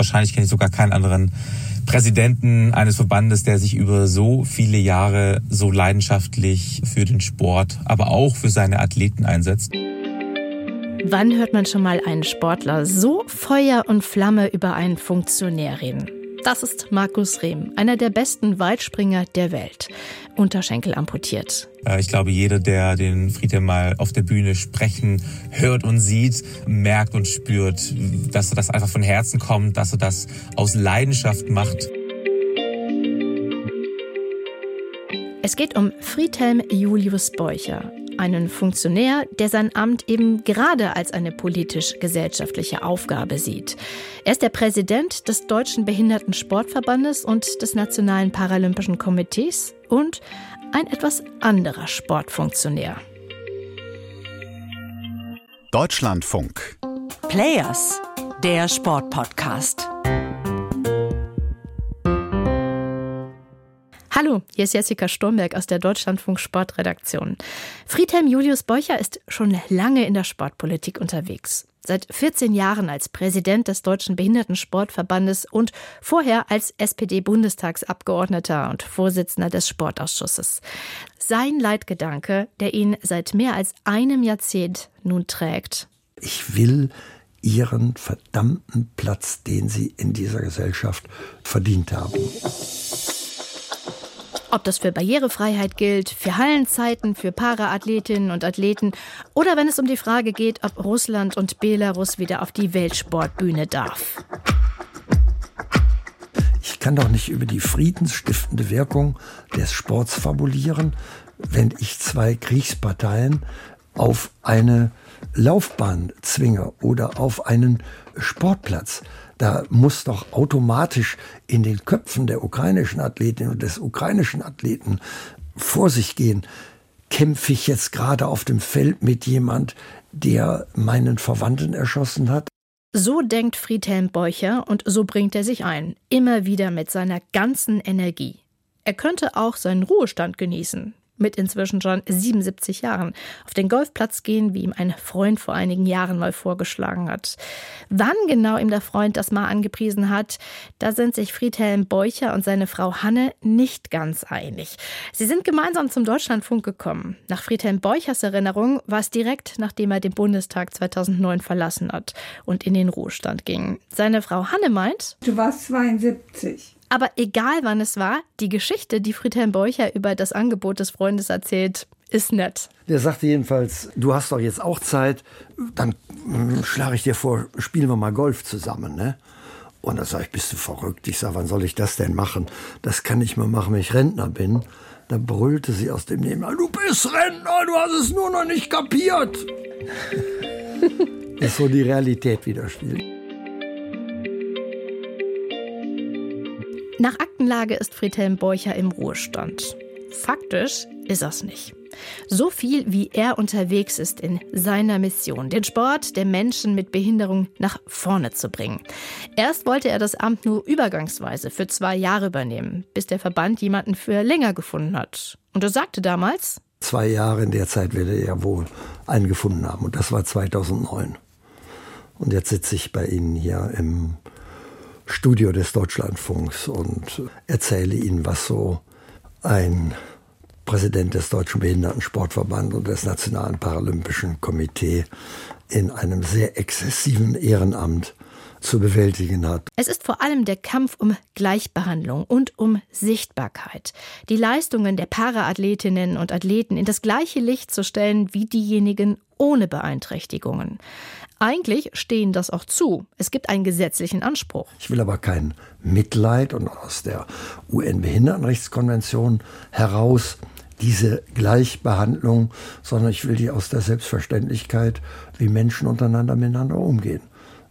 wahrscheinlich kenne ich sogar keinen anderen Präsidenten eines Verbandes, der sich über so viele Jahre so leidenschaftlich für den Sport, aber auch für seine Athleten einsetzt. Wann hört man schon mal einen Sportler so Feuer und Flamme über einen Funktionär reden? Das ist Markus Rehm, einer der besten Weitspringer der Welt. Unterschenkel amputiert. Äh, ich glaube, jeder, der den Friedhelm mal auf der Bühne sprechen hört und sieht, merkt und spürt, dass er das einfach von Herzen kommt, dass er das aus Leidenschaft macht. Es geht um Friedhelm Julius Beucher, einen Funktionär, der sein Amt eben gerade als eine politisch-gesellschaftliche Aufgabe sieht. Er ist der Präsident des Deutschen Behindertensportverbandes und des Nationalen Paralympischen Komitees und ein etwas anderer Sportfunktionär. Deutschlandfunk. Players, der Sportpodcast. Hallo, hier ist Jessica Sturmberg aus der Deutschlandfunk Sportredaktion. Friedhelm Julius Beucher ist schon lange in der Sportpolitik unterwegs. Seit 14 Jahren als Präsident des Deutschen Behindertensportverbandes und vorher als SPD-Bundestagsabgeordneter und Vorsitzender des Sportausschusses. Sein Leitgedanke, der ihn seit mehr als einem Jahrzehnt nun trägt. Ich will ihren verdammten Platz, den sie in dieser Gesellschaft verdient haben. Ob das für Barrierefreiheit gilt, für Hallenzeiten, für Paraathletinnen und Athleten oder wenn es um die Frage geht, ob Russland und Belarus wieder auf die Weltsportbühne darf. Ich kann doch nicht über die friedensstiftende Wirkung des Sports fabulieren, wenn ich zwei Kriegsparteien auf eine Laufbahn zwinge oder auf einen Sportplatz. Da muss doch automatisch in den Köpfen der ukrainischen Athletinnen und des ukrainischen Athleten vor sich gehen. Kämpfe ich jetzt gerade auf dem Feld mit jemand, der meinen Verwandten erschossen hat? So denkt Friedhelm Beucher und so bringt er sich ein, immer wieder mit seiner ganzen Energie. Er könnte auch seinen Ruhestand genießen, mit inzwischen schon 77 Jahren auf den Golfplatz gehen, wie ihm ein Freund vor einigen Jahren mal vorgeschlagen hat. Wann genau ihm der Freund das mal angepriesen hat, da sind sich Friedhelm Beucher und seine Frau Hanne nicht ganz einig. Sie sind gemeinsam zum Deutschlandfunk gekommen. Nach Friedhelm Beuchers Erinnerung war es direkt, nachdem er den Bundestag 2009 verlassen hat und in den Ruhestand ging. Seine Frau Hanne meint, du warst 72. Aber egal wann es war, die Geschichte, die Friedhelm Beucher über das Angebot des Freundes erzählt, ist nett. Der sagte jedenfalls, du hast doch jetzt auch Zeit, dann hm, schlage ich dir vor, spielen wir mal Golf zusammen, ne? Und da sage ich, bist du verrückt? Ich sage, wann soll ich das denn machen? Das kann ich mal machen, wenn ich Rentner bin. Da brüllte sie aus dem Nebenraum, du bist Rentner, du hast es nur noch nicht kapiert. das so die Realität widerspiegelt. Nach Aktenlage ist Friedhelm Beucher im Ruhestand. Faktisch ist das nicht. So viel wie er unterwegs ist in seiner Mission, den Sport der Menschen mit Behinderung nach vorne zu bringen. Erst wollte er das Amt nur übergangsweise für zwei Jahre übernehmen, bis der Verband jemanden für länger gefunden hat. Und er sagte damals, zwei Jahre in der Zeit werde er wohl einen gefunden haben. Und das war 2009. Und jetzt sitze ich bei Ihnen hier im Studio des Deutschlandfunks und erzähle Ihnen, was so ein Präsident des Deutschen Behindertensportverbands und des Nationalen Paralympischen Komitee in einem sehr exzessiven Ehrenamt zu bewältigen hat. Es ist vor allem der Kampf um Gleichbehandlung und um Sichtbarkeit. Die Leistungen der Paraathletinnen und Athleten in das gleiche Licht zu stellen wie diejenigen ohne Beeinträchtigungen. Eigentlich stehen das auch zu. Es gibt einen gesetzlichen Anspruch. Ich will aber kein Mitleid und aus der UN-Behindertenrechtskonvention heraus diese Gleichbehandlung, sondern ich will die aus der Selbstverständlichkeit, wie Menschen untereinander miteinander umgehen.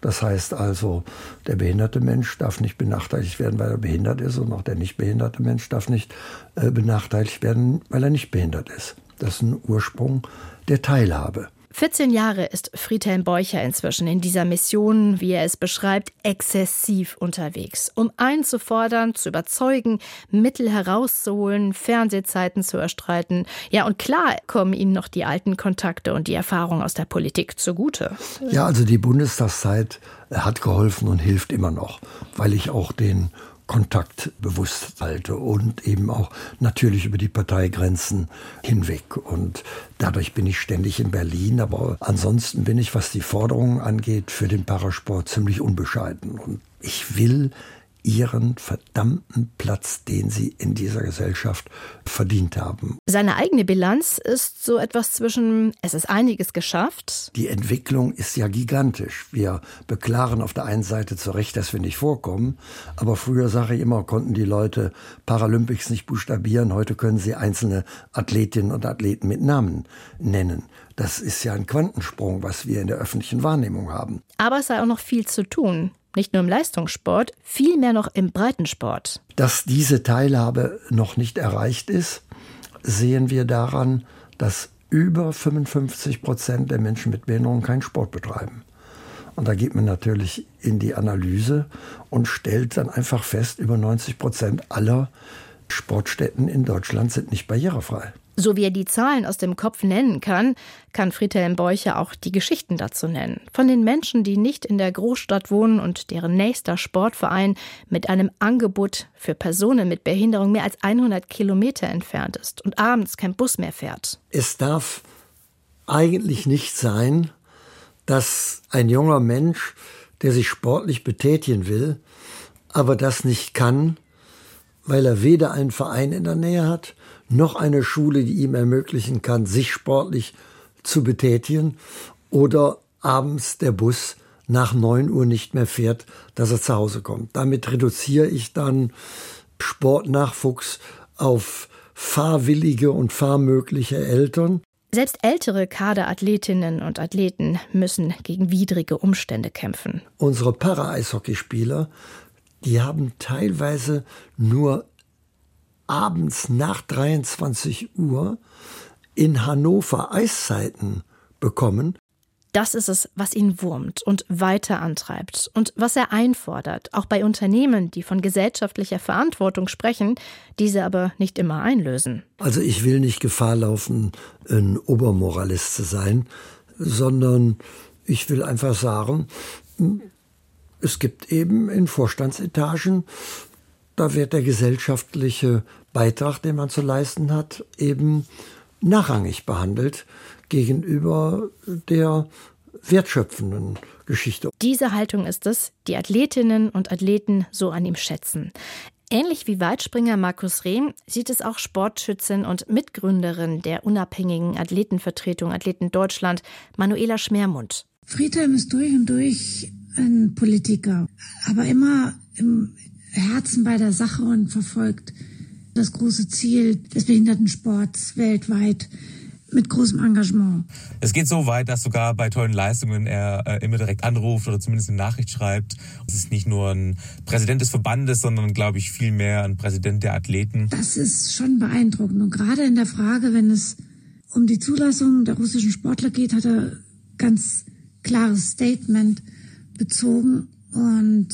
Das heißt also, der behinderte Mensch darf nicht benachteiligt werden, weil er behindert ist, und auch der nicht behinderte Mensch darf nicht äh, benachteiligt werden, weil er nicht behindert ist. Das ist ein Ursprung der Teilhabe. 14 Jahre ist Friedhelm Beucher inzwischen in dieser Mission, wie er es beschreibt, exzessiv unterwegs, um einzufordern, zu überzeugen, Mittel herauszuholen, Fernsehzeiten zu erstreiten. Ja, und klar kommen ihnen noch die alten Kontakte und die Erfahrung aus der Politik zugute. Ja, also die Bundestagszeit hat geholfen und hilft immer noch, weil ich auch den Kontakt bewusst halte und eben auch natürlich über die Parteigrenzen hinweg. Und dadurch bin ich ständig in Berlin. Aber ansonsten bin ich, was die Forderungen angeht, für den Parasport ziemlich unbescheiden. Und ich will ihren verdammten Platz, den sie in dieser Gesellschaft verdient haben. Seine eigene Bilanz ist so etwas zwischen, es ist einiges geschafft. Die Entwicklung ist ja gigantisch. Wir beklagen auf der einen Seite zu Recht, dass wir nicht vorkommen, aber früher sage ich immer, konnten die Leute Paralympics nicht buchstabieren, heute können sie einzelne Athletinnen und Athleten mit Namen nennen. Das ist ja ein Quantensprung, was wir in der öffentlichen Wahrnehmung haben. Aber es sei auch noch viel zu tun nicht nur im Leistungssport, vielmehr noch im Breitensport. Dass diese Teilhabe noch nicht erreicht ist, sehen wir daran, dass über 55 Prozent der Menschen mit Behinderung keinen Sport betreiben. Und da geht man natürlich in die Analyse und stellt dann einfach fest, über 90 Prozent aller Sportstätten in Deutschland sind nicht barrierefrei. So wie er die Zahlen aus dem Kopf nennen kann, kann Friedhelm Beucher auch die Geschichten dazu nennen. Von den Menschen, die nicht in der Großstadt wohnen und deren nächster Sportverein mit einem Angebot für Personen mit Behinderung mehr als 100 Kilometer entfernt ist und abends kein Bus mehr fährt. Es darf eigentlich nicht sein, dass ein junger Mensch, der sich sportlich betätigen will, aber das nicht kann, weil er weder einen Verein in der Nähe hat, noch eine Schule, die ihm ermöglichen kann, sich sportlich zu betätigen oder abends der Bus nach 9 Uhr nicht mehr fährt, dass er zu Hause kommt. Damit reduziere ich dann Sportnachwuchs auf fahrwillige und fahrmögliche Eltern. Selbst ältere Kaderathletinnen und Athleten müssen gegen widrige Umstände kämpfen. Unsere Para-Eishockeyspieler, die haben teilweise nur abends nach 23 Uhr in Hannover Eiszeiten bekommen. Das ist es, was ihn wurmt und weiter antreibt und was er einfordert, auch bei Unternehmen, die von gesellschaftlicher Verantwortung sprechen, diese aber nicht immer einlösen. Also ich will nicht Gefahr laufen, ein Obermoralist zu sein, sondern ich will einfach sagen, es gibt eben in Vorstandsetagen da wird der gesellschaftliche Beitrag, den man zu leisten hat, eben nachrangig behandelt gegenüber der wertschöpfenden Geschichte. Diese Haltung ist es, die Athletinnen und Athleten so an ihm schätzen. Ähnlich wie Weitspringer Markus Rehm sieht es auch Sportschützin und Mitgründerin der unabhängigen Athletenvertretung Athleten Deutschland, Manuela Schmermund. Friedhelm ist durch und durch ein Politiker, aber immer im Herzen bei der Sache und verfolgt das große Ziel des Behindertensports weltweit mit großem Engagement. Es geht so weit, dass sogar bei tollen Leistungen er äh, immer direkt anruft oder zumindest eine Nachricht schreibt. Es ist nicht nur ein Präsident des Verbandes, sondern, glaube ich, vielmehr ein Präsident der Athleten. Das ist schon beeindruckend. Und gerade in der Frage, wenn es um die Zulassung der russischen Sportler geht, hat er ganz klares Statement bezogen und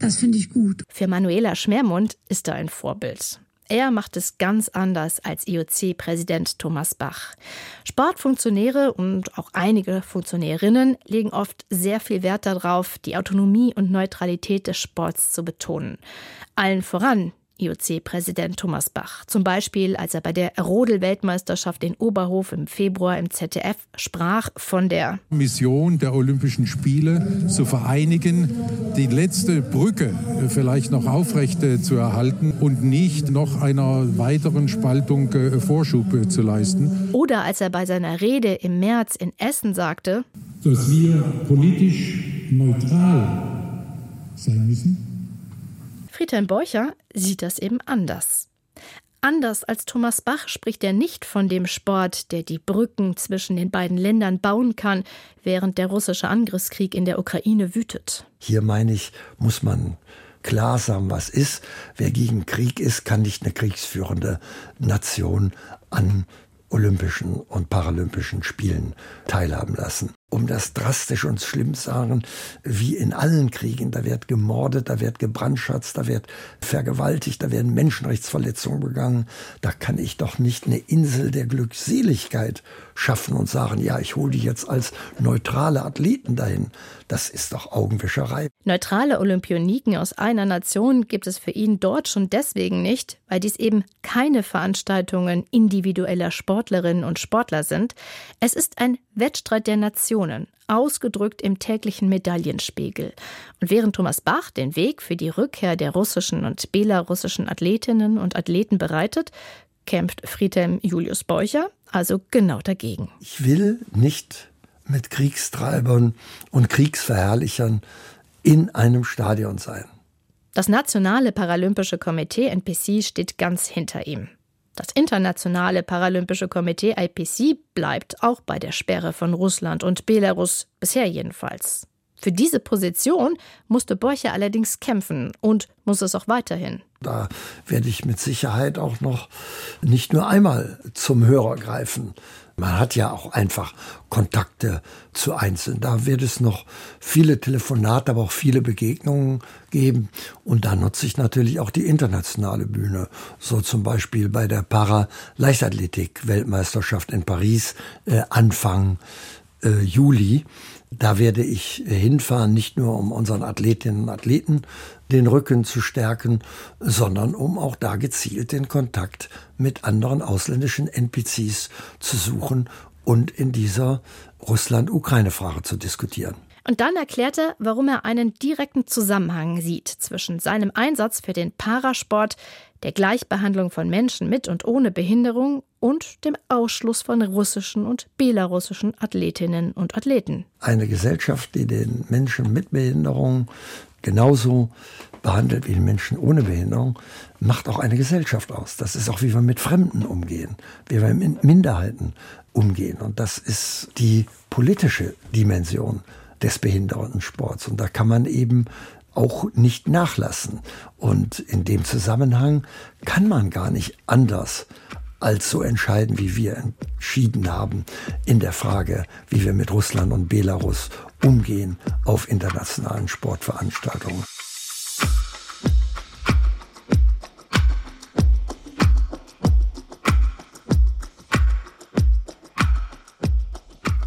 das finde ich gut. Für Manuela Schmermund ist er ein Vorbild. Er macht es ganz anders als IOC-Präsident Thomas Bach. Sportfunktionäre und auch einige Funktionärinnen legen oft sehr viel Wert darauf, die Autonomie und Neutralität des Sports zu betonen. Allen voran IOC-Präsident Thomas Bach. Zum Beispiel, als er bei der Rodel-Weltmeisterschaft in Oberhof im Februar im ZDF sprach von der Mission der Olympischen Spiele zu vereinigen, die letzte Brücke vielleicht noch aufrecht zu erhalten und nicht noch einer weiteren Spaltung äh, Vorschub äh, zu leisten. Oder als er bei seiner Rede im März in Essen sagte, dass wir politisch neutral sein müssen Friedhelm Beucher sieht das eben anders. Anders als Thomas Bach spricht er nicht von dem Sport, der die Brücken zwischen den beiden Ländern bauen kann, während der russische Angriffskrieg in der Ukraine wütet. Hier meine ich, muss man klar sagen, was ist. Wer gegen Krieg ist, kann nicht eine kriegsführende Nation an Olympischen und Paralympischen Spielen teilhaben lassen. Um das drastisch und schlimm zu sagen, wie in allen Kriegen, da wird gemordet, da wird gebrandschatzt, da wird vergewaltigt, da werden Menschenrechtsverletzungen begangen. Da kann ich doch nicht eine Insel der Glückseligkeit schaffen und sagen, ja, ich hole die jetzt als neutrale Athleten dahin. Das ist doch Augenwischerei. Neutrale Olympioniken aus einer Nation gibt es für ihn dort schon deswegen nicht, weil dies eben keine Veranstaltungen individueller Sportlerinnen und Sportler sind. Es ist ein Wettstreit der Nationen, ausgedrückt im täglichen Medaillenspiegel. Und während Thomas Bach den Weg für die Rückkehr der russischen und belarussischen Athletinnen und Athleten bereitet, kämpft Friedhelm Julius Beucher also genau dagegen. Ich will nicht mit Kriegstreibern und Kriegsverherrlichern in einem Stadion sein. Das Nationale Paralympische Komitee NPC steht ganz hinter ihm. Das Internationale Paralympische Komitee IPC bleibt auch bei der Sperre von Russland und Belarus, bisher jedenfalls. Für diese Position musste Borcher allerdings kämpfen und muss es auch weiterhin. Da werde ich mit Sicherheit auch noch nicht nur einmal zum Hörer greifen. Man hat ja auch einfach Kontakte zu Einzelnen. Da wird es noch viele Telefonate, aber auch viele Begegnungen geben. Und da nutze ich natürlich auch die internationale Bühne. So zum Beispiel bei der Para-Leichtathletik-Weltmeisterschaft in Paris äh, Anfang äh, Juli. Da werde ich hinfahren, nicht nur um unseren Athletinnen und Athleten den Rücken zu stärken, sondern um auch da gezielt den Kontakt mit anderen ausländischen NPCs zu suchen und in dieser Russland-Ukraine-Frage zu diskutieren. Und dann erklärt er, warum er einen direkten Zusammenhang sieht zwischen seinem Einsatz für den Parasport, der Gleichbehandlung von Menschen mit und ohne Behinderung und dem Ausschluss von russischen und belarussischen Athletinnen und Athleten. Eine Gesellschaft, die den Menschen mit Behinderung genauso behandelt wie den Menschen ohne Behinderung, macht auch eine Gesellschaft aus. Das ist auch, wie wir mit Fremden umgehen, wie wir mit Minderheiten umgehen. Und das ist die politische Dimension des Behindertensports. Und da kann man eben auch nicht nachlassen. Und in dem Zusammenhang kann man gar nicht anders als so entscheiden, wie wir entschieden haben in der Frage, wie wir mit Russland und Belarus umgehen auf internationalen Sportveranstaltungen.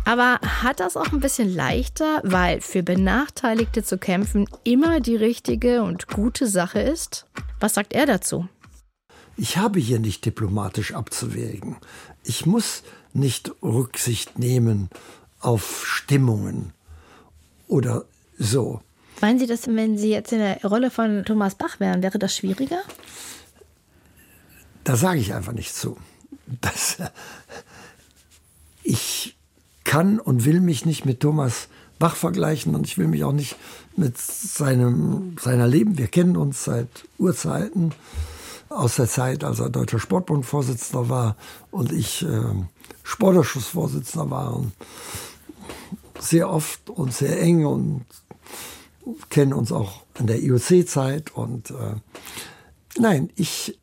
Aber hat das auch ein bisschen leichter, weil für Benachteiligte zu kämpfen immer die richtige und gute Sache ist? Was sagt er dazu? Ich habe hier nicht diplomatisch abzuwägen. Ich muss nicht Rücksicht nehmen auf Stimmungen oder so. Meinen Sie das, wenn Sie jetzt in der Rolle von Thomas Bach wären, wäre das schwieriger? Da sage ich einfach nicht zu. Das, ich kann und will mich nicht mit Thomas Bach vergleichen und ich will mich auch nicht mit seinem, seiner Leben. Wir kennen uns seit Urzeiten, aus der Zeit, als er Deutscher Sportbund-Vorsitzender war und ich äh, Sportausschussvorsitzender war. Sehr oft und sehr eng und kennen uns auch in der IOC-Zeit. Und äh, nein, ich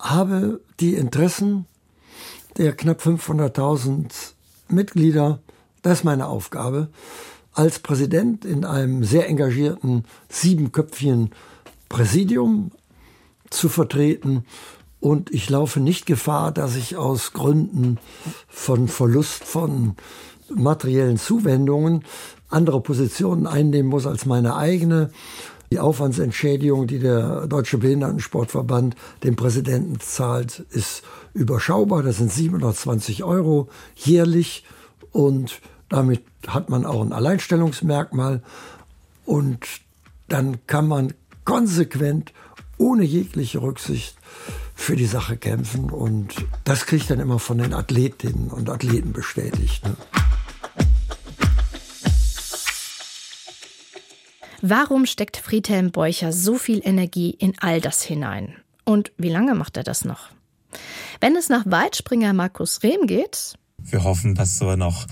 habe die Interessen der knapp 500.000 Mitglieder, das ist meine Aufgabe, als Präsident in einem sehr engagierten siebenköpfigen Präsidium zu vertreten. Und ich laufe nicht Gefahr, dass ich aus Gründen von Verlust von materiellen Zuwendungen andere Positionen einnehmen muss als meine eigene. Die Aufwandsentschädigung, die der Deutsche Behindertensportverband dem Präsidenten zahlt, ist überschaubar. Das sind 720 Euro jährlich und damit hat man auch ein Alleinstellungsmerkmal und dann kann man konsequent, ohne jegliche Rücksicht für die Sache kämpfen und das kriege ich dann immer von den Athletinnen und Athleten bestätigt. Ne? Warum steckt Friedhelm Beucher so viel Energie in all das hinein? Und wie lange macht er das noch? Wenn es nach Weitspringer Markus Rehm geht. Wir hoffen, dass wir noch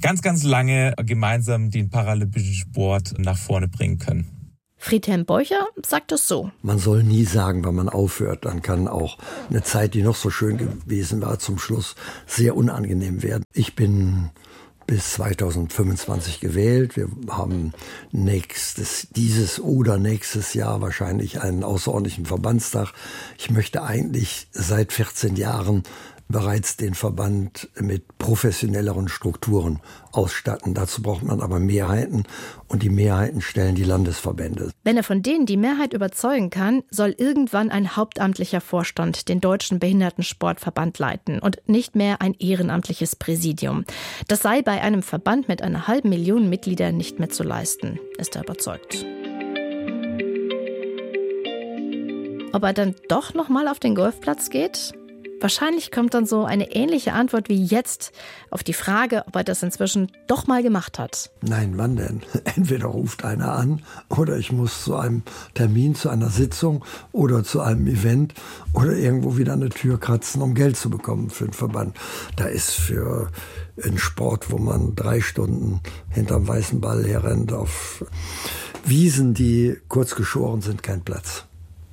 ganz, ganz lange gemeinsam den paralympischen Sport nach vorne bringen können. Friedhelm Beucher sagt es so. Man soll nie sagen, wann man aufhört. Dann kann auch eine Zeit, die noch so schön gewesen war, zum Schluss sehr unangenehm werden. Ich bin bis 2025 gewählt. Wir haben nächstes, dieses oder nächstes Jahr wahrscheinlich einen außerordentlichen Verbandstag. Ich möchte eigentlich seit 14 Jahren bereits den Verband mit professionelleren Strukturen ausstatten. Dazu braucht man aber Mehrheiten und die Mehrheiten stellen die Landesverbände. Wenn er von denen die Mehrheit überzeugen kann, soll irgendwann ein hauptamtlicher Vorstand den Deutschen Behindertensportverband leiten und nicht mehr ein ehrenamtliches Präsidium. Das sei bei einem Verband mit einer halben Million Mitgliedern nicht mehr zu leisten, ist er überzeugt. Ob er dann doch noch mal auf den Golfplatz geht? Wahrscheinlich kommt dann so eine ähnliche Antwort wie jetzt auf die Frage, ob er das inzwischen doch mal gemacht hat. Nein, wann denn? Entweder ruft einer an oder ich muss zu einem Termin, zu einer Sitzung oder zu einem Event oder irgendwo wieder eine Tür kratzen, um Geld zu bekommen für den Verband. Da ist für einen Sport, wo man drei Stunden hinterm weißen Ball herrennt auf Wiesen, die kurz geschoren sind, kein Platz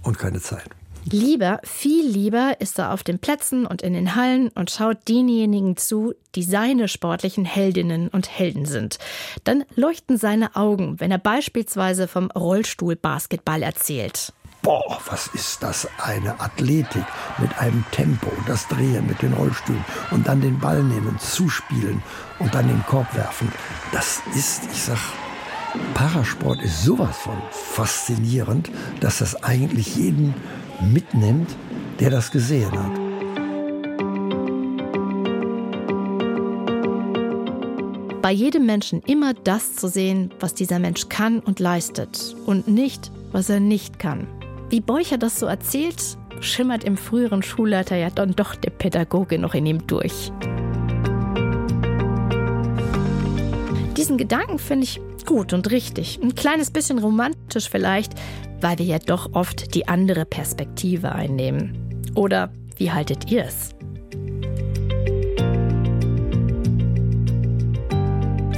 und keine Zeit. Lieber, viel lieber ist er auf den Plätzen und in den Hallen und schaut denjenigen zu, die seine sportlichen Heldinnen und Helden sind. Dann leuchten seine Augen, wenn er beispielsweise vom Rollstuhlbasketball erzählt. Boah, was ist das eine Athletik mit einem Tempo, das Drehen mit den Rollstühlen und dann den Ball nehmen, zuspielen und dann den Korb werfen. Das ist, ich sag, Parasport ist sowas von faszinierend, dass das eigentlich jeden mitnimmt, der das gesehen hat. Bei jedem Menschen immer das zu sehen, was dieser Mensch kann und leistet und nicht, was er nicht kann. Wie Beucher das so erzählt, schimmert im früheren Schulleiter ja dann doch der Pädagoge noch in ihm durch. Diesen Gedanken finde ich gut und richtig. Ein kleines bisschen romantisch vielleicht, weil wir ja doch oft die andere Perspektive einnehmen. Oder wie haltet ihr es?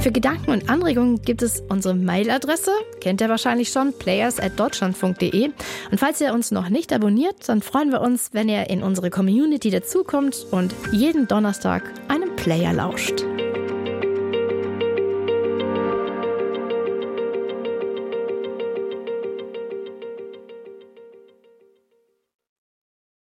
Für Gedanken und Anregungen gibt es unsere Mailadresse, kennt ihr wahrscheinlich schon, players.deutschlandfunk.de. Und falls ihr uns noch nicht abonniert, dann freuen wir uns, wenn ihr in unsere Community dazukommt und jeden Donnerstag einem Player lauscht.